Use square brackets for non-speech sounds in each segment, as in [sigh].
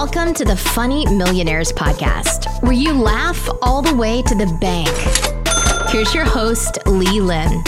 Welcome to the Funny Millionaires Podcast, where you laugh all the way to the bank. Here's your host, Lee Lin.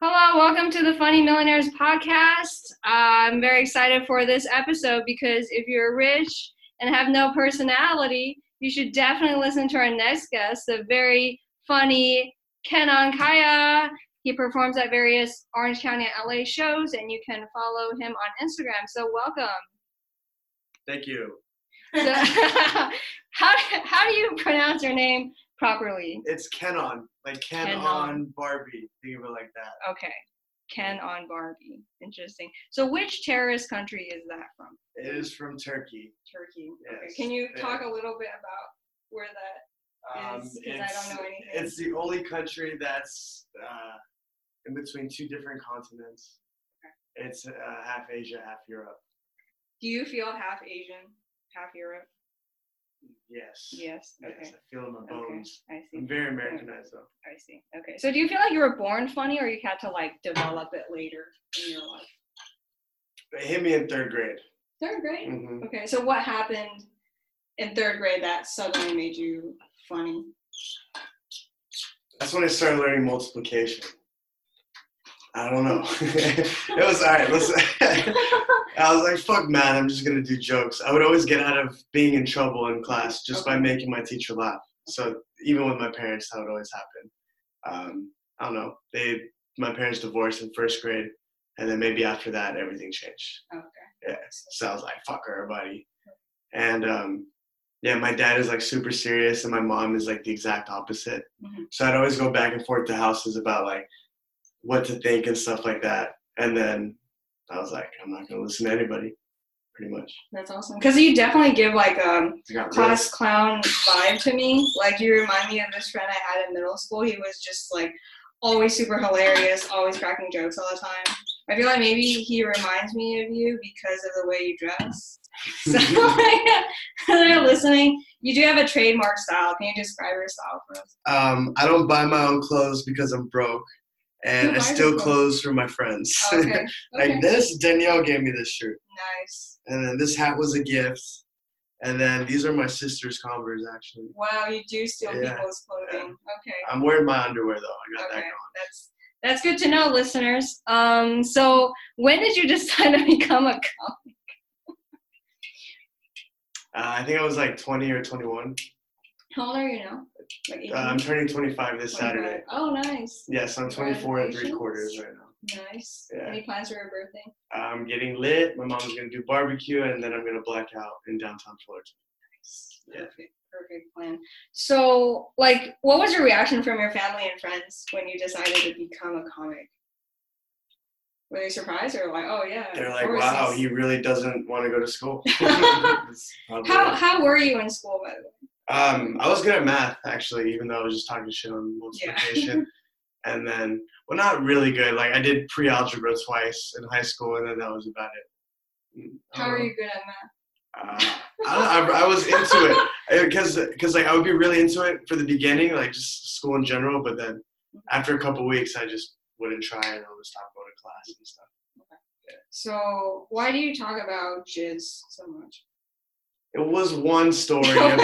Hello, welcome to the Funny Millionaires Podcast. Uh, I'm very excited for this episode because if you're rich and have no personality, you should definitely listen to our next guest, the very funny Kenon Kaya. He performs at various Orange County and LA shows, and you can follow him on Instagram. So, welcome. Thank you. So, [laughs] how, how do you pronounce your name properly? It's Kenon, like Ken Kenon. on Barbie. Think of it like that. Okay. Ken on Barbie. Interesting. So, which terrorist country is that from? It is from Turkey. Turkey. Okay. Can you yeah. talk a little bit about where that? Um, Is- I it's, don't know anything. it's the only country that's uh, in between two different continents. It's uh, half Asia, half Europe. Do you feel half Asian, half Europe? Yes. Yes. Yes, Okay. I feel in my bones. Okay. I see. I'm very Americanized though. I see. Okay. So, do you feel like you were born funny, or you had to like develop it later in your life? It hit me in third grade. Third grade. hmm Okay. So, what happened in third grade that suddenly made you funny? That's when I started learning multiplication. I don't know. [laughs] it was all right. Listen, [laughs] I was like, "Fuck, man! I'm just gonna do jokes." I would always get out of being in trouble in class just by making my teacher laugh. So even with my parents, that would always happen. Um, I don't know. They, my parents divorced in first grade, and then maybe after that, everything changed. Okay. Yeah. So I was like, "Fuck her, buddy. and um, yeah, my dad is like super serious, and my mom is like the exact opposite. Mhm. So I'd always go back and forth to houses about like what to think and stuff like that. And then I was like, I'm not gonna listen to anybody, pretty much. That's awesome. Because you definitely give like a I got class clown vibe to me. Like you remind me of this friend I had in middle school. He was just like always super hilarious, always cracking jokes all the time. I feel like maybe he reminds me of you because of the way you dress. [laughs] So like, [laughs] they're listening. You do have a trademark style. Can you describe your style for us? Um, I don't buy my own clothes because I'm broke, and I steal clothes? from my friends. Okay. [laughs] Okay. like this, Danielle gave me this shirt, Nice. and then this hat was a gift, and then these are my sister's Converse actually. Wow, you do steal Yeah. people's clothing. Okay. I'm wearing my underwear though. I got Okay. that going. That's that's good to know, listeners. Um, so when did you [laughs] decide to become a comic? Uh, I think I was like 20 or 21. How old are you now? Like Uh, I'm turning 25 this 25. Saturday. Oh, nice. Yes, I'm 24 and three quarters right now. Nice. Yeah. Any plans for your birthday? I'm getting lit. My mom's gonna do barbecue, and then I'm gonna black out in downtown Florida. Nice. Yeah. Perfect. Perfect plan. So, like, what was your reaction from your family and friends when you decided to become a comic? Were they surprised or like, oh yeah? They're like, "Wow, he's-" he really doesn't want to go to school." [laughs] [laughs] How how were you in school by the way? Um, I was good at math actually, even though I was just talking shit on Yeah. multiplication. [laughs] and then, well, not really good. Like I did pre-algebra twice in high school, and then that was about it. Mm, How don't are you good at math? Uh, I, I, I was into it because because like I would be really into it for the beginning, like just school in general. But then after a couple weeks, I just wouldn't try and I would stop going to class and stuff. So why do you talk about jizz so much? It was one story about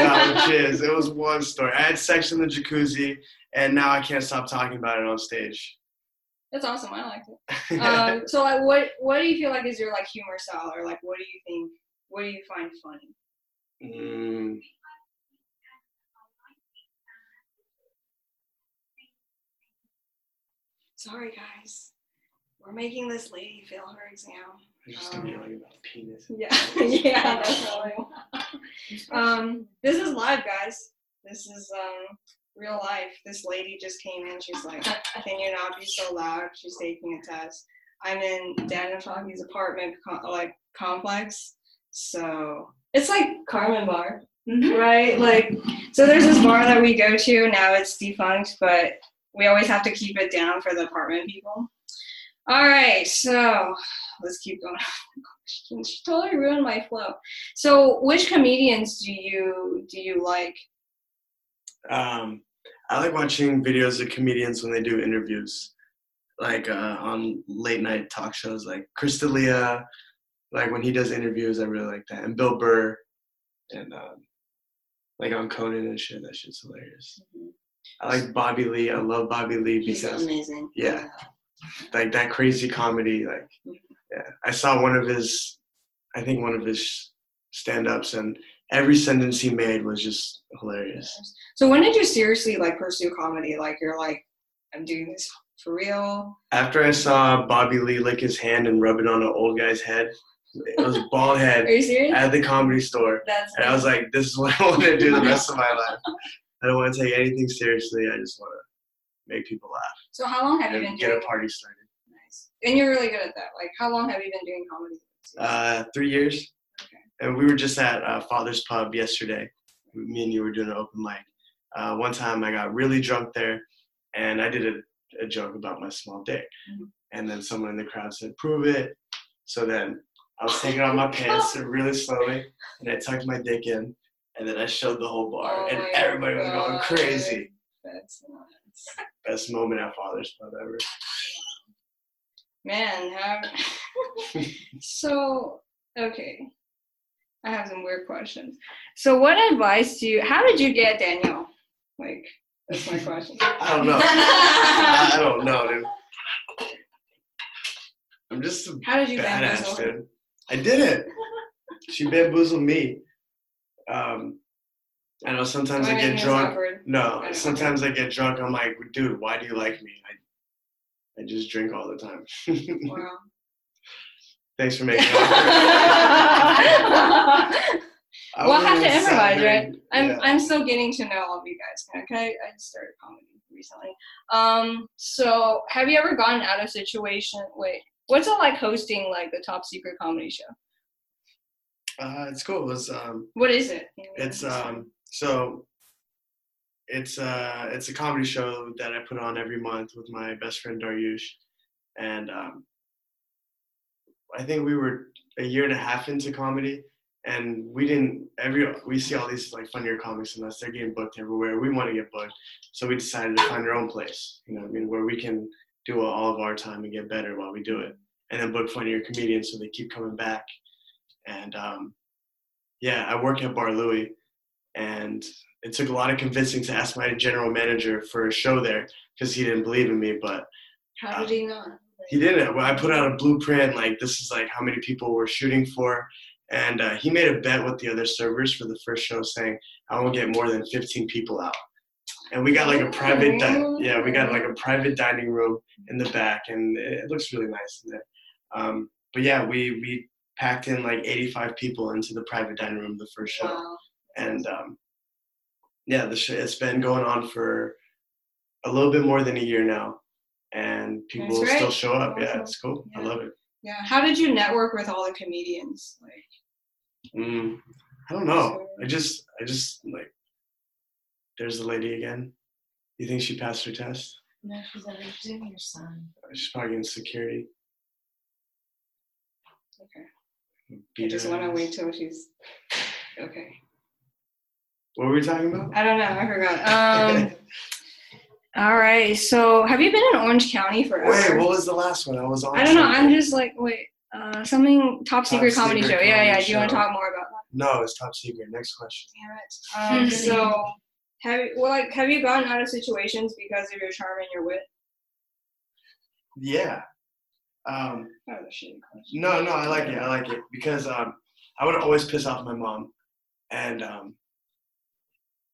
the jizz. It was one story. I had sex in the jacuzzi, and now I can't stop talking about it on stage. That's awesome. I like it. [laughs] Um, so like, what what do you feel like is your like humor style, or like, what do you think? What do you find funny? Mm, Sorry, guys. We're making this lady fail her exam. I just Um, yelling about penis. [laughs] Yeah, [laughs] yeah, definitely. [laughs] um, this is live, guys. This is um real life. This lady just came in. She's like, "Can you not be so loud?" She's taking a test. I'm in Daniel Shockey's apartment, co- like complex. So it's like Carmen Bar, right? Like, so there's this bar that we go to now. It's defunct, but we always have to keep it down for the apartment people. All right, so let's keep going. [laughs] She totally ruined my flow. So, which comedians do you do you like? Um, I like watching videos of comedians when they do interviews. like uh, on late night talk shows, like Chris D'Elia. Like when he does interviews, I really like that, and Bill Burr, and um, like on Conan and shit. That shit's hilarious. Mhm. I like Bobby Lee. I love Bobby Lee He's because amazing. yeah. Like that crazy comedy. Like yeah, I saw one of his, I think one of his stand-ups, and every sentence he made was just hilarious. So when did you seriously like pursue comedy? Like you're like, I'm doing this for real. After I saw Bobby Lee lick his hand and rub it on an old guy's head, it was bald head. [laughs] Are you serious? at the comedy store. That's And I was like, this is what I want to do the [laughs] rest of my life. I don't want to take anything seriously. I just want to make people laugh so how long have you been get doing? a party started. Nice. And you're really good at that. Like how long have you been doing comedy? Uh, three years. Okay. And we were just at uh, Father's Pub yesterday. Me and you were doing an open mic. Uh, one time I got really drunk there, and I did a, a joke about my small dick. Mhm. And then someone in the crowd said, "Prove it." So then I was taking off my [laughs] pants really slowly, and I tucked my dick in, and then I showed the whole bar, Oh and everybody was going crazy. That's nuts. Best moment at Father's Club ever. Man, have [laughs] so okay. I have some weird questions. So what advice do you how did you get Danielle? Like that's my question. [laughs] I don't know. I, I don't know, dude. I'm just a How did you badass, bamboozle dude. I did it. She bamboozled me. Um, I know sometimes I I get drunk. awkward? No, Okay. sometimes I get drunk. I'm like, dude, why do you like me? I, I just drink all the time. Wow. [laughs] Thanks for making. [laughs] [laughs] I we'll have to improvise, right? I'm yeah. I'm still getting to know all of you guys. Okay, I started comedy recently. Um, so have you ever gotten out of situation? Wait, what's it like hosting like the top secret comedy show? Uh, it's cool. It's um, What is it? It's um so it's uh it's a comedy show that I put on every month with my best friend Daryush, and um, I think we were a year and a half into comedy, and we didn't every we see all these like funnier comics than us. They're getting booked everywhere. We want to get booked, so we decided to find our own place. You know, I mean, where we can do all of our time and get better while we do it, and then book funnier comedians so they keep coming back. And um, yeah, I work at Bar Louie, and it took a lot of convincing to ask my general manager for a show there because he didn't believe in me. But How did he not? he didn't. Well, I put out a blueprint like this is like how many people we're shooting for, and uh, he made a bet with the other servers for the first show, saying I won't get more than 15 people out. And we got like a private, di- yeah, we got like a private dining room in the back, and it looks really nice in there. Um, but yeah, we we packed in like 85 people into the private dining room the first show Wow. And um, yeah, the sh- it's been going on for a little bit more than a year now, and people still show up. Yeah, it's cool. I love it. Yeah. How did you network with all the comedians? Like, Mm, I don't know. I just, I just like. There's the lady again. You think she passed her test? No, she's understanding your son. She's probably in security. okay. I just want to wait till she's okay. What were we talking about? I don't know. I forgot. Um. [laughs] all right. So, have you been in Orange County forever? Wait, what was the last one? I was on. I don't know. I'm just like, wait, uh, something top secret comedy secret show. Yeah, yeah. Do you want to talk more about that? No, it's top secret. Next question. Damn it. Um, so, have you, well, like, have you gotten out of situations because of your charm and your wit? Yeah. Um, That was a shitty question. No, no, I like it. I like it because um, I would always piss off my mom, and um,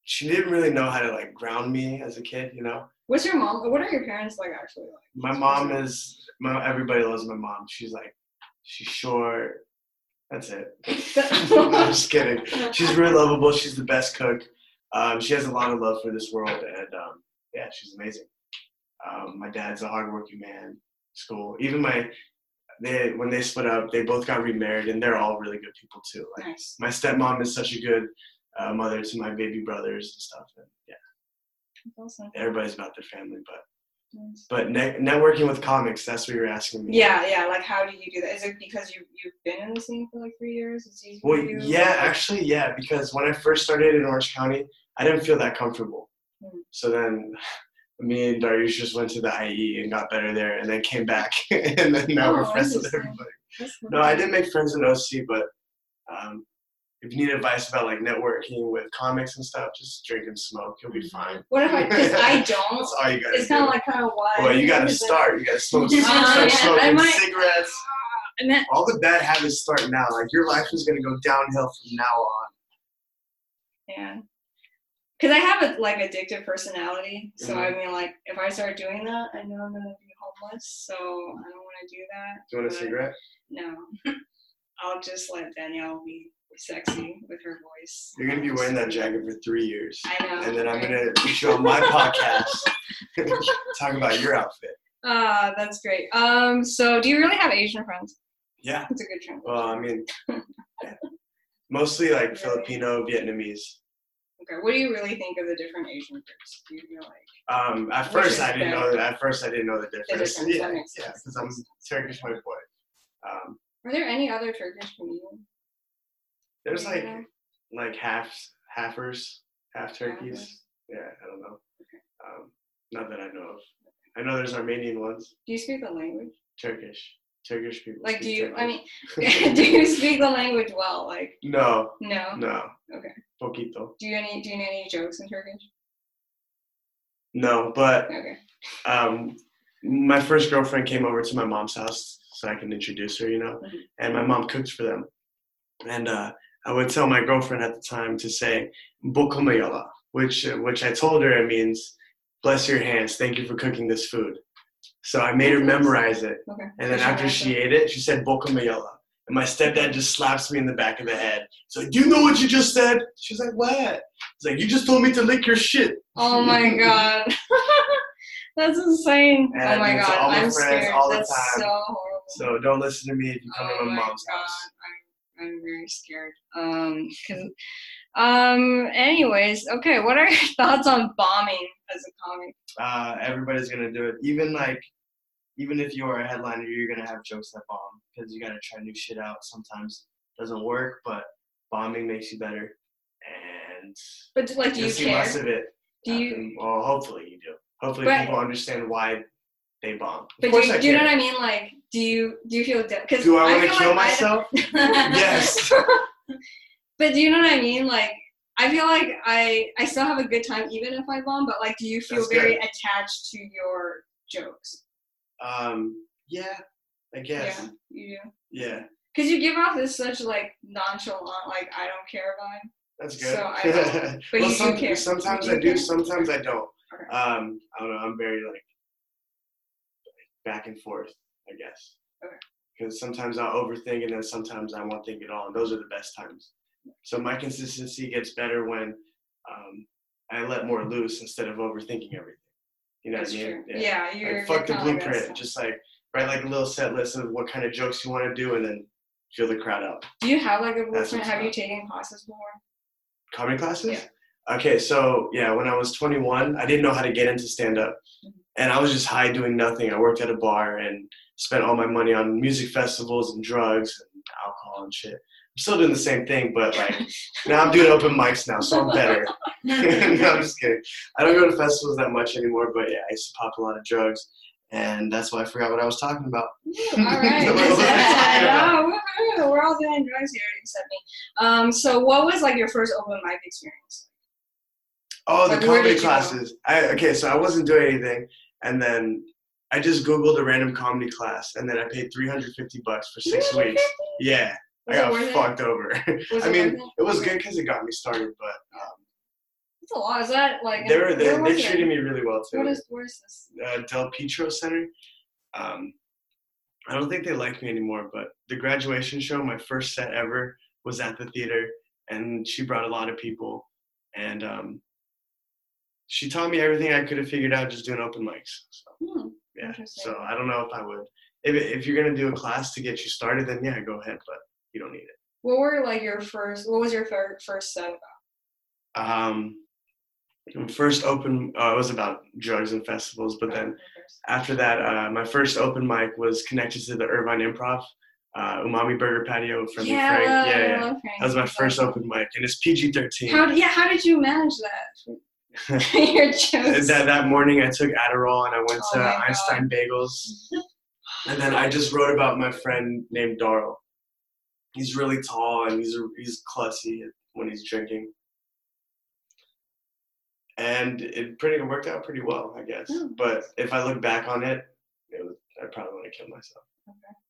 she didn't really know how to like ground me as a kid. You know, What's your mom? What are your parents like actually like? my mom is my everybody loves my mom. She's like, she's short. That's it. [laughs] I'm just kidding. She's really lovable. She's the best cook. Um, she has a lot of love for this world, and um, yeah, she's amazing. Um, my dad's a hardworking man. School, even my they when they split up, they both got remarried, and they're all really good people too. Like nice. my stepmom is such a good uh, mother to my baby brothers and stuff. And yeah, awesome. everybody's about their family, but Nice. but ne- networking with comics, that's what you're asking me. Yeah, yeah. Like, how do you do that? Is it because you you've been in the scene for like three years? It's easy Well, for you. yeah, actually, yeah, because when I first started in Orange County, I didn't feel that comfortable. Hmm. So then [sighs] me and Darius just went to the IE and got better there, and then came back, [laughs] and then now we're Oh, friends with everybody. No, I didn't make friends in OC, but um, if you need advice about like networking with comics and stuff, just drink and smoke. You'll be fine. What if I? [laughs] Because I don't. That's all you gotta It's do. kind of like kind of why. well, you gotta start. You gotta smoke, Uh, start yeah, I smoking might- cigarettes. And then All the bad habits start now. Like your life is gonna go downhill from now on. Yeah. Because I have a like addictive personality, so I Mhm. mean, like if I start doing that, I know I'm gonna be homeless. So I don't want to do that. Do you want a cigarette? No, [laughs] I'll just let Danielle be sexy with her voice. You're gonna be wearing that jacket for three years, I know. and then I'm right? gonna on my podcast, [laughs] talk about your outfit. Ah, that's great. Um, so do you really have Asian friends? Yeah. That's a good transition. Well, I mean, yeah. mostly like Really? Filipino, Vietnamese. okay. What do you really think of the different Asian groups? Do you feel like Um, at first I didn't know. At first I didn't know the difference. difference, Yeah, that yeah, because I'm Turkish white boy. Um, are there any other Turkish comedians? There's like know? like halves, halfers, half turkeys. Halfers? Yeah, I don't know. Um, not that I know of. I know there's Armenian ones, Do you speak the language? Turkish, Turkish people. Like, do you? I mean, [laughs] [laughs] do you speak the language well? Like, no, no. no. Okay. Poquito. Do you any? Do you know any jokes in Turkish? No, but Okay. um, my first girlfriend came over to my mom's house so I can introduce her, you know, Mhm. and my mom cooked for them. And uh, I would tell my girlfriend at the time to say "bokumayala," which uh, which I told her it means "bless your hands, thank you for cooking this food." So I made her memorize it, Okay. and then after she ate it, she said "bokumayala," and my stepdad just slaps me in the back of the head. He's like, "Do you know what you just said?" She's like, "What?" He's like, "You just told me to lick your shit." Oh my [laughs] god. [laughs] That's insane. And oh my do it to god, my I'm friends scared. all the That's time. so horrible. So don't listen to me if you come oh to my my mom's god, house. I'm, very scared. Um, um. Anyways, okay. What are [laughs] your thoughts on bombing as a comic? uh, everybody's gonna do it. Even like, even if you are a headliner, you're gonna have jokes that bomb because you gotta try new shit out. Sometimes doesn't work, but bombing makes you better, and But like, do you'll see care? less of it. Do you? Well, hopefully you do. Hopefully But- people understand why they bomb. Of But do you, do you know what I mean? Like, do you do you feel? Because Do I want to kill like myself? [laughs] yes. [laughs] But do you know what I mean? Like, I feel like I I still have a good time even if I bomb. But like, do you feel That's very good. attached to your jokes? Um. Yeah. I guess. Yeah, you do. Yeah. Because you give off this such like nonchalant, like I don't care vibe. That's good. So I [laughs] don't- but well, you do care. sometimes I do do, care? sometimes I don't. Okay. Um, I don't know. I'm very like back and forth, I guess. Okay. Because sometimes I'll overthink and then sometimes I won't think at all, and those are the best times. So my consistency gets better when um, I let more loose instead of overthinking everything. You know That's what I true. mean? Yeah, you're. Like, fuck the you're that blueprint. Just like write like a little set list of what kind of jokes you want to do, and then fill the crowd up. Do you have like a blueprint? Have you taken classes before? comedy classes? Yeah. Okay, so yeah, when I was 21, I didn't know how to get into stand up. Mhm. And I was just high doing nothing. I worked at a bar and spent all my money on music festivals and drugs and alcohol and shit. I'm still doing the same thing, but like [laughs] now I'm doing open mics now, so I'm better. [laughs] [laughs] no, I'm just kidding. I don't go to festivals that much anymore, but yeah, I used to pop a lot of drugs. And that's why I forgot what I was talking about. All right. What was I about? Oh, we're all doing drugs here except me. Um, so what was like your first open mic experience? Oh, the Like, where comedy did you go? classes. I okay, so I wasn't doing anything, and then I just googled a random comedy class, and then I paid 350 bucks for six weeks. Yeah, Was I got worth it? fucked over. I mean, it? it was good because it got me started, but um, That's a lot. Is that like? they were they, where they it? treated me really well too. What is? Where's this? uh, Del Petro Center. Um, I don't think they like me anymore, but the graduation show, my first set ever, was at the theater, and she brought a lot of people, and um, she taught me everything I could have figured out just doing open mics. So Hmm. Yeah, so I don't know if I would. If if you're gonna do a class to get you started, then yeah, go ahead, but you don't need it. What were like your first? What was your fir- first set about? Um, first open uh, it was about drugs and festivals, but then after that, uh, my first open mic was connected to the Irvine Improv, uh, Umami Burger Patio from yeah, Frank. Yeah, yeah. Frank. That was my first open mic, and it's PG thirteen. How? Yeah. How did you manage that? [laughs] Your jokes. that that morning I took Adderall and I went Oh to my God. Einstein Bagels, [laughs] and then I just wrote about my friend named Darl. He's really tall and he's he's klutzy when he's drinking, and it pretty it worked out pretty well, I guess. Hmm. But if I look back on it, it was, I probably want to kill myself.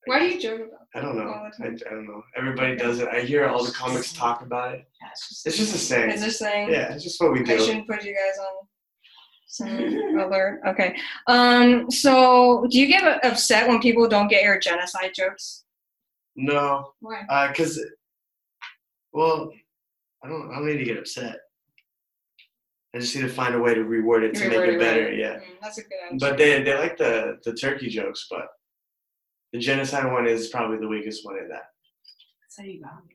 Why do you joke about? I don't know. I. I don't know. Everybody does it. I hear all the comics talk about it. Yeah, it's just, It's just a saying. Is this saying? Yeah, it's just what we do. I shouldn't put you guys on some [laughs] alert. Okay. Um. So, do you get upset when people don't get your genocide jokes? No, Why? Uh, cause, well, I don't. I don't need to get upset. I just need to find a way to reword it to Reword make it it better. right. Yeah. Mm, that's a good answer. But they they like the the turkey jokes, but the genocide one is probably the weakest one in that. that's how you got me.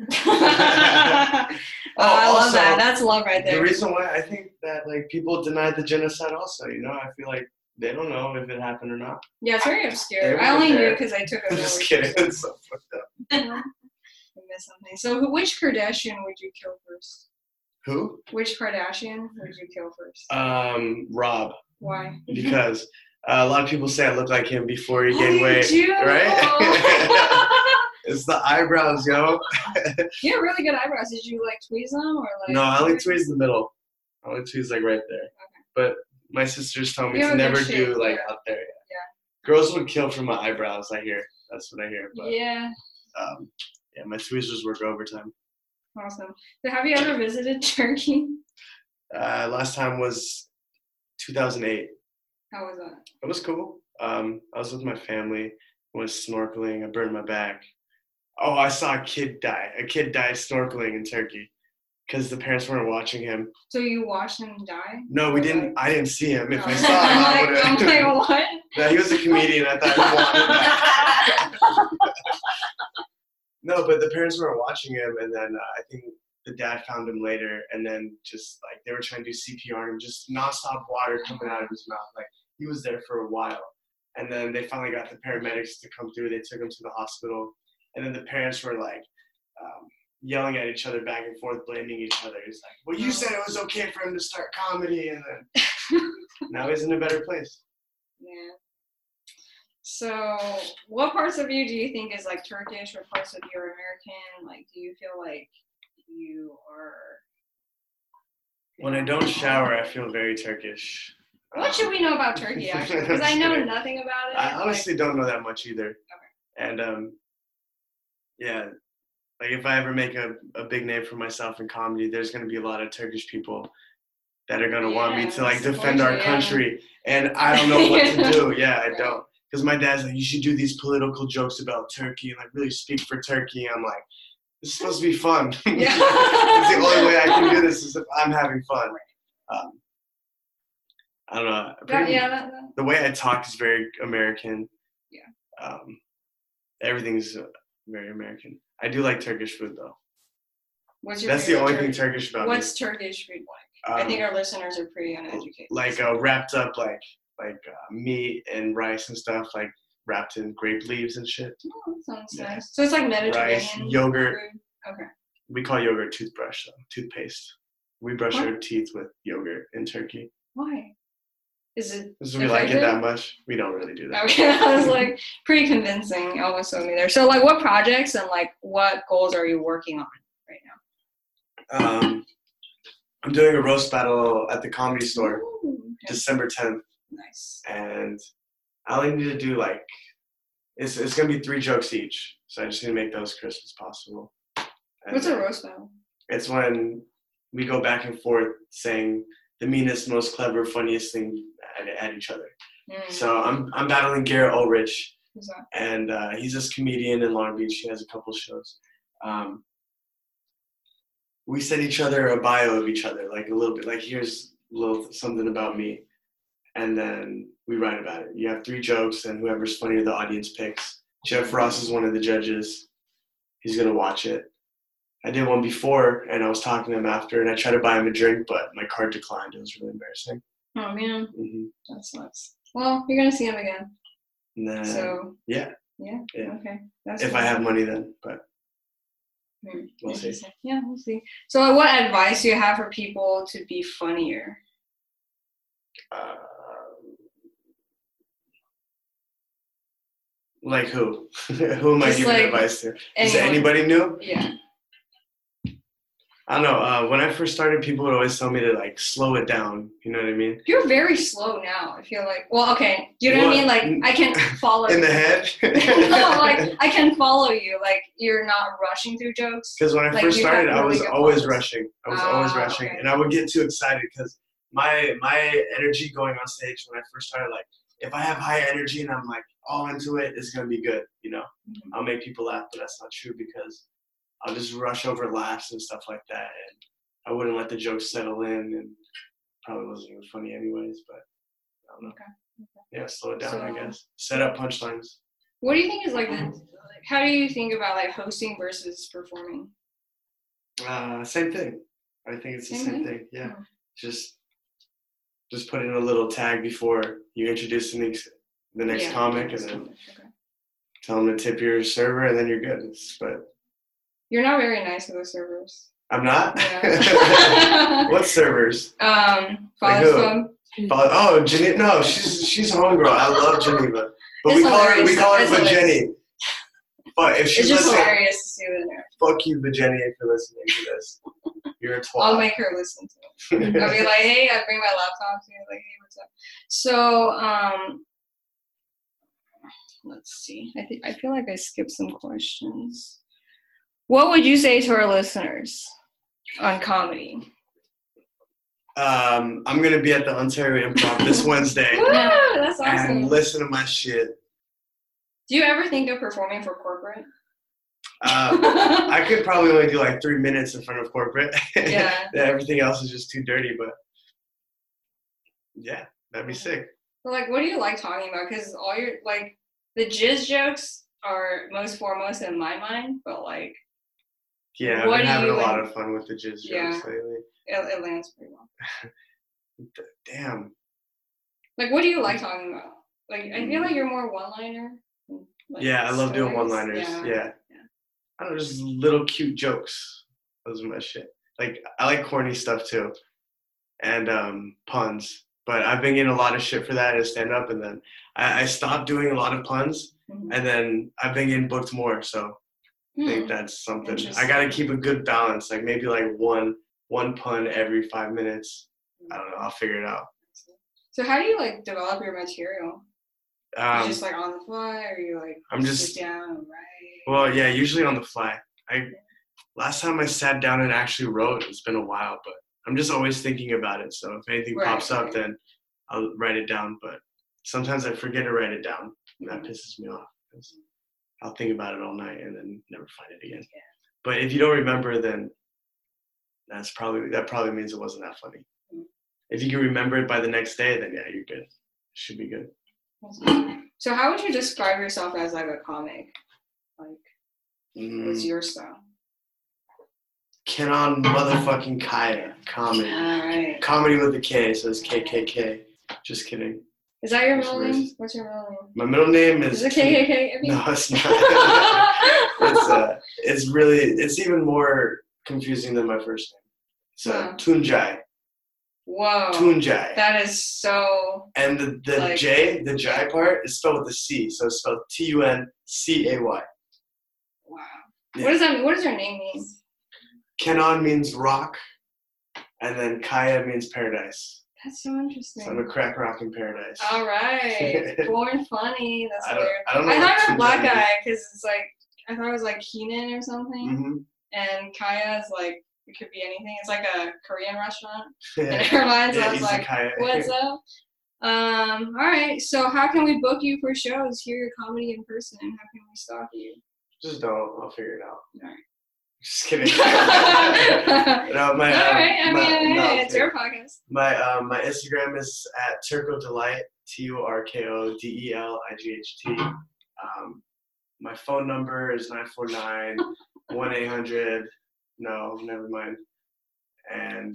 [laughs] oh, I love also, that. That's love right there. The reason why I think that like people deny the genocide also, you know, I feel like they don't know if it happened or not. yeah, it's very obscure. were I only knew because I took a [laughs] I'm just kidding. It's so fucked up. [laughs] I missed something. So, who- which Kardashian would you kill first? Who? Which Kardashian would you kill first? Um, Rob, Why? because uh, a lot of people say I look like him before he gained weight. right? [laughs] It's the eyebrows, yo. you have really good eyebrows. Did you like tweeze them or like? No, I only tweeze the middle. I only tweeze like right there. But my sisters tell me You to have a good never do like yeah. up there. Girls would kill for my eyebrows. I hear. That's what I hear. But Yeah, um, yeah, my tweezers work overtime. awesome. So, have you ever visited Turkey? Uh, last time was 2008. How was that? It was cool. Um, I was with my family. Was snorkeling. I burned my back. Oh, I saw a kid die. A kid died snorkeling in Turkey because the parents weren't watching him. So you watched him die? No, we didn't. I didn't see him. If I Oh. saw him, I [laughs] would like, I'm have. like, what? [laughs] no, he was a comedian. I thought he wanted. [laughs] No, but the parents weren't watching him, and then uh, I think the dad found him later, and then just like they were trying to do CPR on him, just nonstop water coming out of his mouth. Like he was there for a while, and then they finally got the paramedics to come through. They took him to the hospital, and then the parents were like um, yelling at each other back and forth, blaming each other. It's like, well, you said it was okay for him to start comedy, and then [laughs] now he's in a better place. Yeah. So, what parts of you do you think is like Turkish? or parts of you are American? Like, do you feel like you are? When I don't shower, I feel very Turkish. What should we know about Turkey [laughs] actually? Because I know nothing about it. I like- honestly don't know that much either. And um, yeah, like if I ever make a, a big name for myself in comedy, there's gonna be a lot of Turkish people that are gonna want me to like defend our yeah. country, and I don't know what to [laughs] do. Yeah, I don't. Because my dad's like, you should do these political jokes about Turkey and like really speak for Turkey. I'm like, this is supposed to be fun. [laughs] Yeah. it's the only way I can do this is if I'm having fun. Um, I don't know. That- yeah, that, that, the way I talk is very American. Yeah. Um, everything's uh, very American. I do like Turkish food though. what's your That's the only thing Turkish- Turkish about What's Turkish food like? me. I think Um, our listeners are pretty uneducated. like uh, wrapped up like like uh, meat and rice and stuff like wrapped in grape leaves and shit. Oh, that sounds yeah. nice. So it's like Mediterranean Rice, yogurt. food. Okay. We call yogurt toothbrush though, toothpaste. We brush What? our teeth with yogurt in Turkey. Why? Is it Because we like it that much. We don't really do that. okay? [laughs] I was like pretty convincing. Almost told me there. So like, what projects and like what goals are you working on right now? Um, I'm doing a roast battle at the comedy store Ooh, okay. December 10th. nice. and I only need to do like it's it's gonna be three jokes each, so I just need to make those crisp as possible. And What's a roast battle? It's when we go back and forth saying the meanest, most clever, funniest thing at, at each other. Mm, So I'm I'm battling Garrett Ulrich, and uh, he's this comedian in Long Beach. He has a couple shows. Um, we send each other a bio of each other, like a little bit, like here's a little something about me, and then we write about it. You have three jokes, and whoever's funnier, the audience picks. Jeff Ross is one of the judges. He's gonna watch it. I did one before, and I was talking to him after, and I tried to buy him a drink, but my card declined. It was really embarrassing. Oh man, hmm that sucks. Well, you're gonna see him again. Then, So yeah, yeah, yeah. okay. That's if. I have money, then. But Hmm, We'll see. Yeah, we'll see. So, what advice do you have for people to be funnier? Uh, like who? [laughs] who am I Just giving like advice to? Is anyone. anybody new? Yeah. I don't know. Uh, when I first started, people would always tell me to like slow it down. You know what I mean? You're very slow now. I feel like. Well, okay. You know what, I mean? Like I can [laughs] follow. In the head. [laughs] no, like I can follow you. Like you're not rushing through jokes. Because when I Like, first started, I was always rushing. I was always Ah, rushing, okay. and I would get too excited because my my energy going on stage when I first started, like if I have high energy and I'm like all into it, it's gonna be good. You know, Mhm. I'll make people laugh, but that's not true because I'll just rush over laughs and stuff like that, and I wouldn't let the jokes settle in, and probably wasn't even funny anyways. But I don't know. Okay. Yeah, slow it down, I guess. Set up punchlines. What do you think is like the? Like, how do you think about like hosting versus performing? Uh, same thing. I think it's the Same same thing? thing. Yeah. Oh. Just just put in a little tag before you introduce the next the next Yeah. comic, and then Okay. tell them to tip your server, and then you're good. But You're not very nice with the servers. I'm not. Yeah. [laughs] what servers? Um, Like Father's? Club. But, oh, Geneva. No, she's she's homegirl. I love Geneva, but It's we call her we call her hilarious. Jenny. But if she It's just listens, hilarious to see there. fuck you, Jenny, if you're listening to this. You're a twat. I'll make her listen to it. I'll be like, hey, I bring my laptop to you. Like, hey, what's up? So, um, let's see. I think I feel like I skipped some questions. What would you say to our listeners on comedy? um, I'm gonna be at the Ontario Improv this [laughs] Wednesday. Woo, that's awesome. and listen to my shit. Do you ever think of performing for corporate? Uh, [laughs] I could probably only do like three minutes in front of corporate. [laughs] Yeah. Everything else is just too dirty, but yeah, that'd be sick. But like, what do you like talking about? Because all your like the jizz jokes are most foremost in my mind, but like Yeah, I've been having a you lot of fun with the jizz Yeah. jokes lately. it, it lands pretty well. [laughs] Damn. Like, what do you like talking about? Like, I feel like you're more one-liner. Like, yeah, I love doing one-liners. Yeah. Yeah. I don't know, just little cute jokes. Those are my shit. Like I like corny stuff too, and um, puns. But I've been getting a lot of shit for that in stand up, and then I, I stopped doing a lot of puns, Mhm. and then I've been getting booked more. So I Hmm. think that's something. I got to keep a good balance, like maybe like one one pun every five minutes. I don't know. I'll figure it out. So how do you like develop your material? you Um, just like on the fly, or you like I'm just- sit down and write? well, yeah, usually on the fly. I last time I sat down and actually wrote, it's been a while, but I'm just always thinking about it. So if anything Right, pops up, right. then I'll write it down. But sometimes I forget to write it down. And that pisses me off. I'll think about it all night and then never find it again. But if you don't remember, then that's probably that probably means it wasn't that funny. Mm. If you can remember it by the next day, then yeah, you're good. Should be good. So how would you describe yourself as like a comic? Like, what's Mm, your style? Kenon motherfucking Kaya comedy. All right. Comedy with a K, so it's KKK. Just kidding. Is that your middle name? What's your middle name? My middle name is. Is it KKK? I mean- No, it's not. [laughs] it's uh, it's really, it's even more confusing than my first name. It's uh. Tunjai. Whoa. Tunjai. That is so. And the, the Like- J, the Jai part, is spelled with a C, so it's spelled T U N C A Y. Wow. Yeah. What does that mean? What does your name mean? Kenon means rock, and then Kaya means paradise. That's so So I'm a crack rock in paradise. All right. [laughs] Born funny. That's I don't, hilarious. I don't know. I what thought you were a black Tunjai guy because it's like I thought it was like Keenan or something, means. and Kaya is like it could be anything. It's like a Korean restaurant Mhm. in airlines. yeah, I was like, izakaya. what's [laughs] up? Um, all right. So how can we book you for shows? Hear your comedy in person. and How can we stalk you? Just don't. I'll figure it out. Alright. Just kidding. [laughs] [laughs] no, my, um, right. I my, mean, no, it's your podcast. my, um, my Instagram is at Turko Delight, T U R K O D E L I G H T. Um, my phone number is 949 1 800. No, never mind. And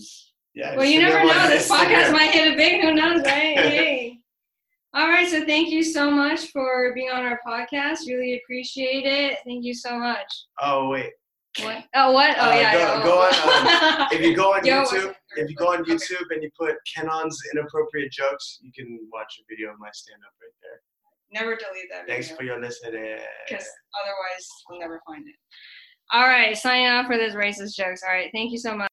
yeah. Well, you never know. [laughs] This podcast might hit it big. Who knows, right? hey. All right. So thank you so much for being on our podcast. Really appreciate it. Thank you so much. Oh, wait. What? Oh, what? Oh, Uh, yeah. go- go on, oh. If you go on [laughs] Yo, YouTube, if you go on okay. YouTube and you put Kenon's inappropriate jokes, you can watch a video of my stand up right there. Never delete that Thanks video. for your listening. Because otherwise, we'll never find it. All right, signing off for this racist jokes. All right, thank you so much.